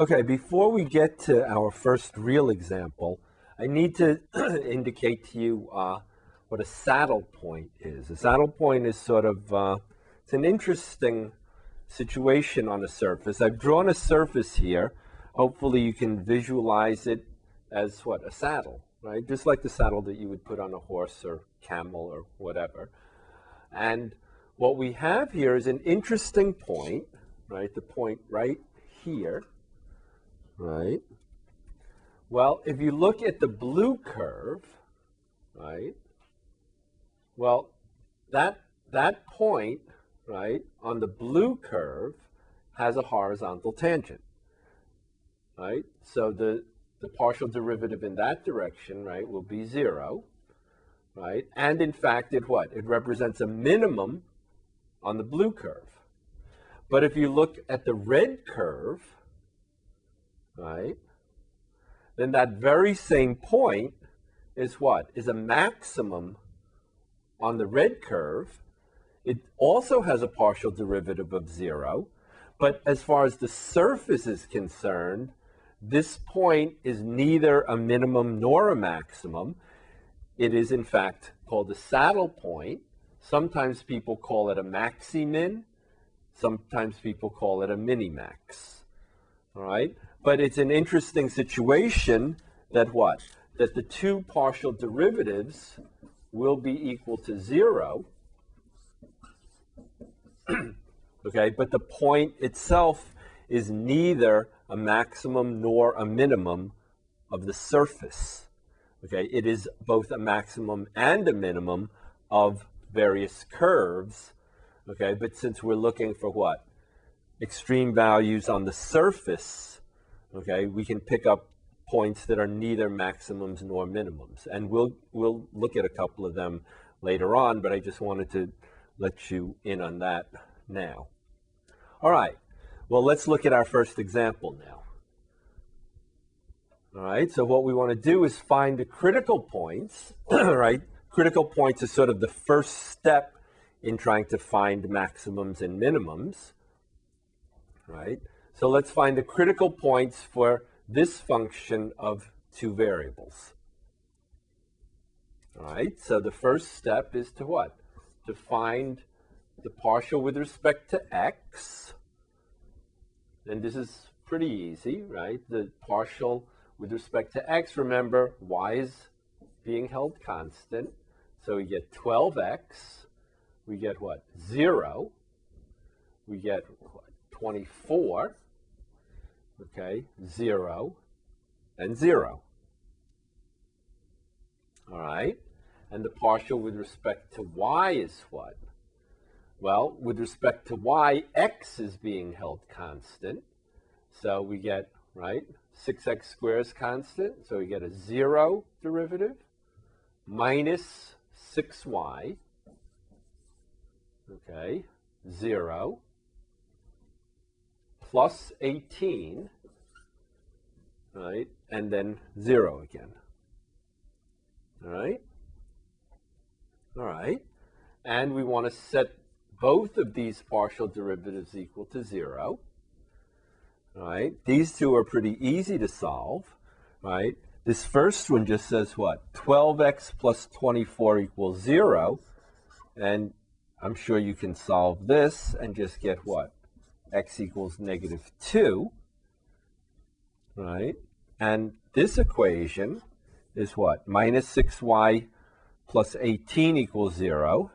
Okay, before we get to our first real example, I need to indicate to you uh, what a saddle point is. A saddle point is sort of, uh, it's an interesting situation on a surface. I've drawn a surface here. Hopefully you can visualize it as what, a saddle, right? Just like the saddle that you would put on a horse or camel or whatever. And what we have here is an interesting point, right? The point right here right? Well, if you look at the blue curve, right? Well, that that point, right, on the blue curve has a horizontal tangent. Right? So the the partial derivative in that direction, right, will be zero, right? And in fact, it what? It represents a minimum on the blue curve. But if you look at the red curve, right? Then that very same point is what? Is a maximum on the red curve. It also has a partial derivative of zero, but as far as the surface is concerned, this point is neither a minimum nor a maximum. It is in fact called a saddle point. Sometimes people call it a maximin. Sometimes people call it a minimax. All right. But it's an interesting situation that what? That the two partial derivatives will be equal to zero. okay, but the point itself is neither a maximum nor a minimum of the surface. Okay, it is both a maximum and a minimum of various curves. Okay, but since we're looking for what? Extreme values on the surface, okay, we can pick up points that are neither maximums nor minimums. And we'll, we'll look at a couple of them later on, but I just wanted to let you in on that now. All right, well, let's look at our first example now. All right, so what we want to do is find the critical points, right? Critical points is sort of the first step in trying to find maximums and minimums, right? So let's find the critical points for this function of two variables. All right, so the first step is to what? To find the partial with respect to x. And this is pretty easy, right? The partial with respect to x, remember, y is being held constant. So we get 12x. We get what? 0. We get what? 24 okay, 0 and 0. All right? And the partial with respect to y is what? Well, with respect to y, x is being held constant. So we get, right, 6x squared is constant. So we get a 0 derivative minus 6y, okay, 0 plus 18, right? And then 0 again. All right? All right. And we want to set both of these partial derivatives equal to 0. All right? These two are pretty easy to solve, right? This first one just says what? 12x plus 24 equals 0. And I'm sure you can solve this and just get what? X equals negative 2, right? And this equation is what? Minus 6y plus 18 equals 0.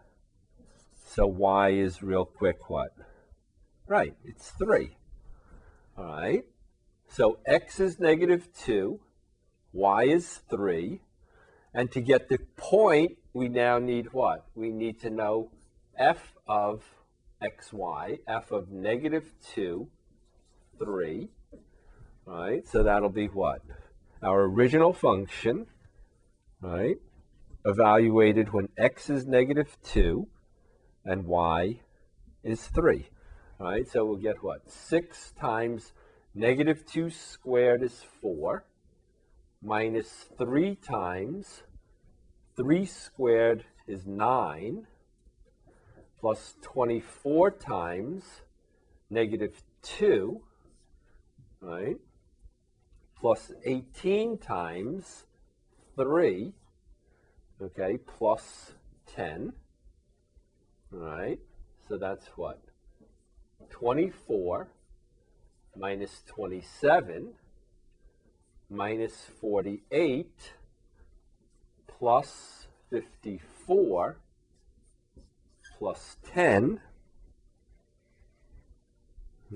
So y is real quick what? Right, it's 3. All right. So x is negative 2, y is 3. And to get the point, we now need what? We need to know f of xy, f of negative 2, 3. Right, so that'll be what? Our original function, right, evaluated when x is negative 2 and y is 3. Right, so we'll get what? 6 times negative 2 squared is 4, minus 3 times 3 squared is 9, plus 24 times negative 2, right, plus 18 times 3, okay, plus 10. All right, so that's what? 24 minus 27 minus 48 plus 54 plus 10.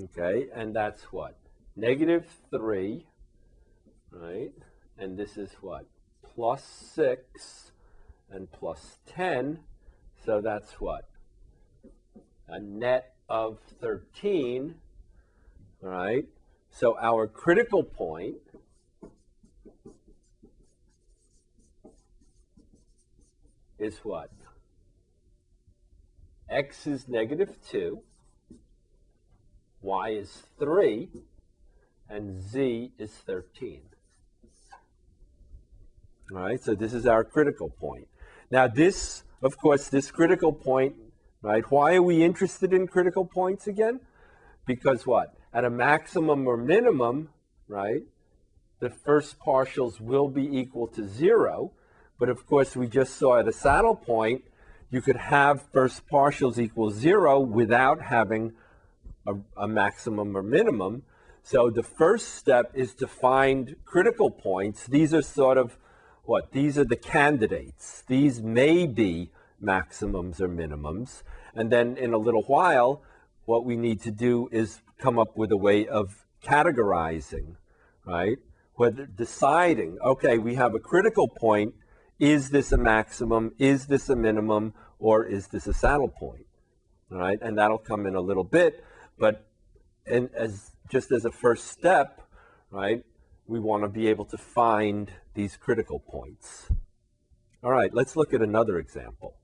Okay, and that's what? Negative 3, right? And this is what? Plus 6 and plus 10. So that's what? A net of 13, all right? So our critical point is what? X is negative 2, Y is 3, and Z is 13. All right, so this is our critical point. Now this, of course, this critical point, right, why are we interested in critical points again? Because what? At a maximum or minimum, right, the first partials will be equal to zero. But of course, we just saw at a saddle point, you could have first partials equal zero without having a, a maximum or minimum. So the first step is to find critical points. These are sort of what? These are the candidates. These may be maximums or minimums. And then in a little while, what we need to do is come up with a way of categorizing, right? Whether deciding, okay, we have a critical point. Is this a maximum? Is this a minimum? Or is this a saddle point? All right, and that'll come in a little bit. But and as just as a first step, right, we want to be able to find these critical points. All right, let's look at another example.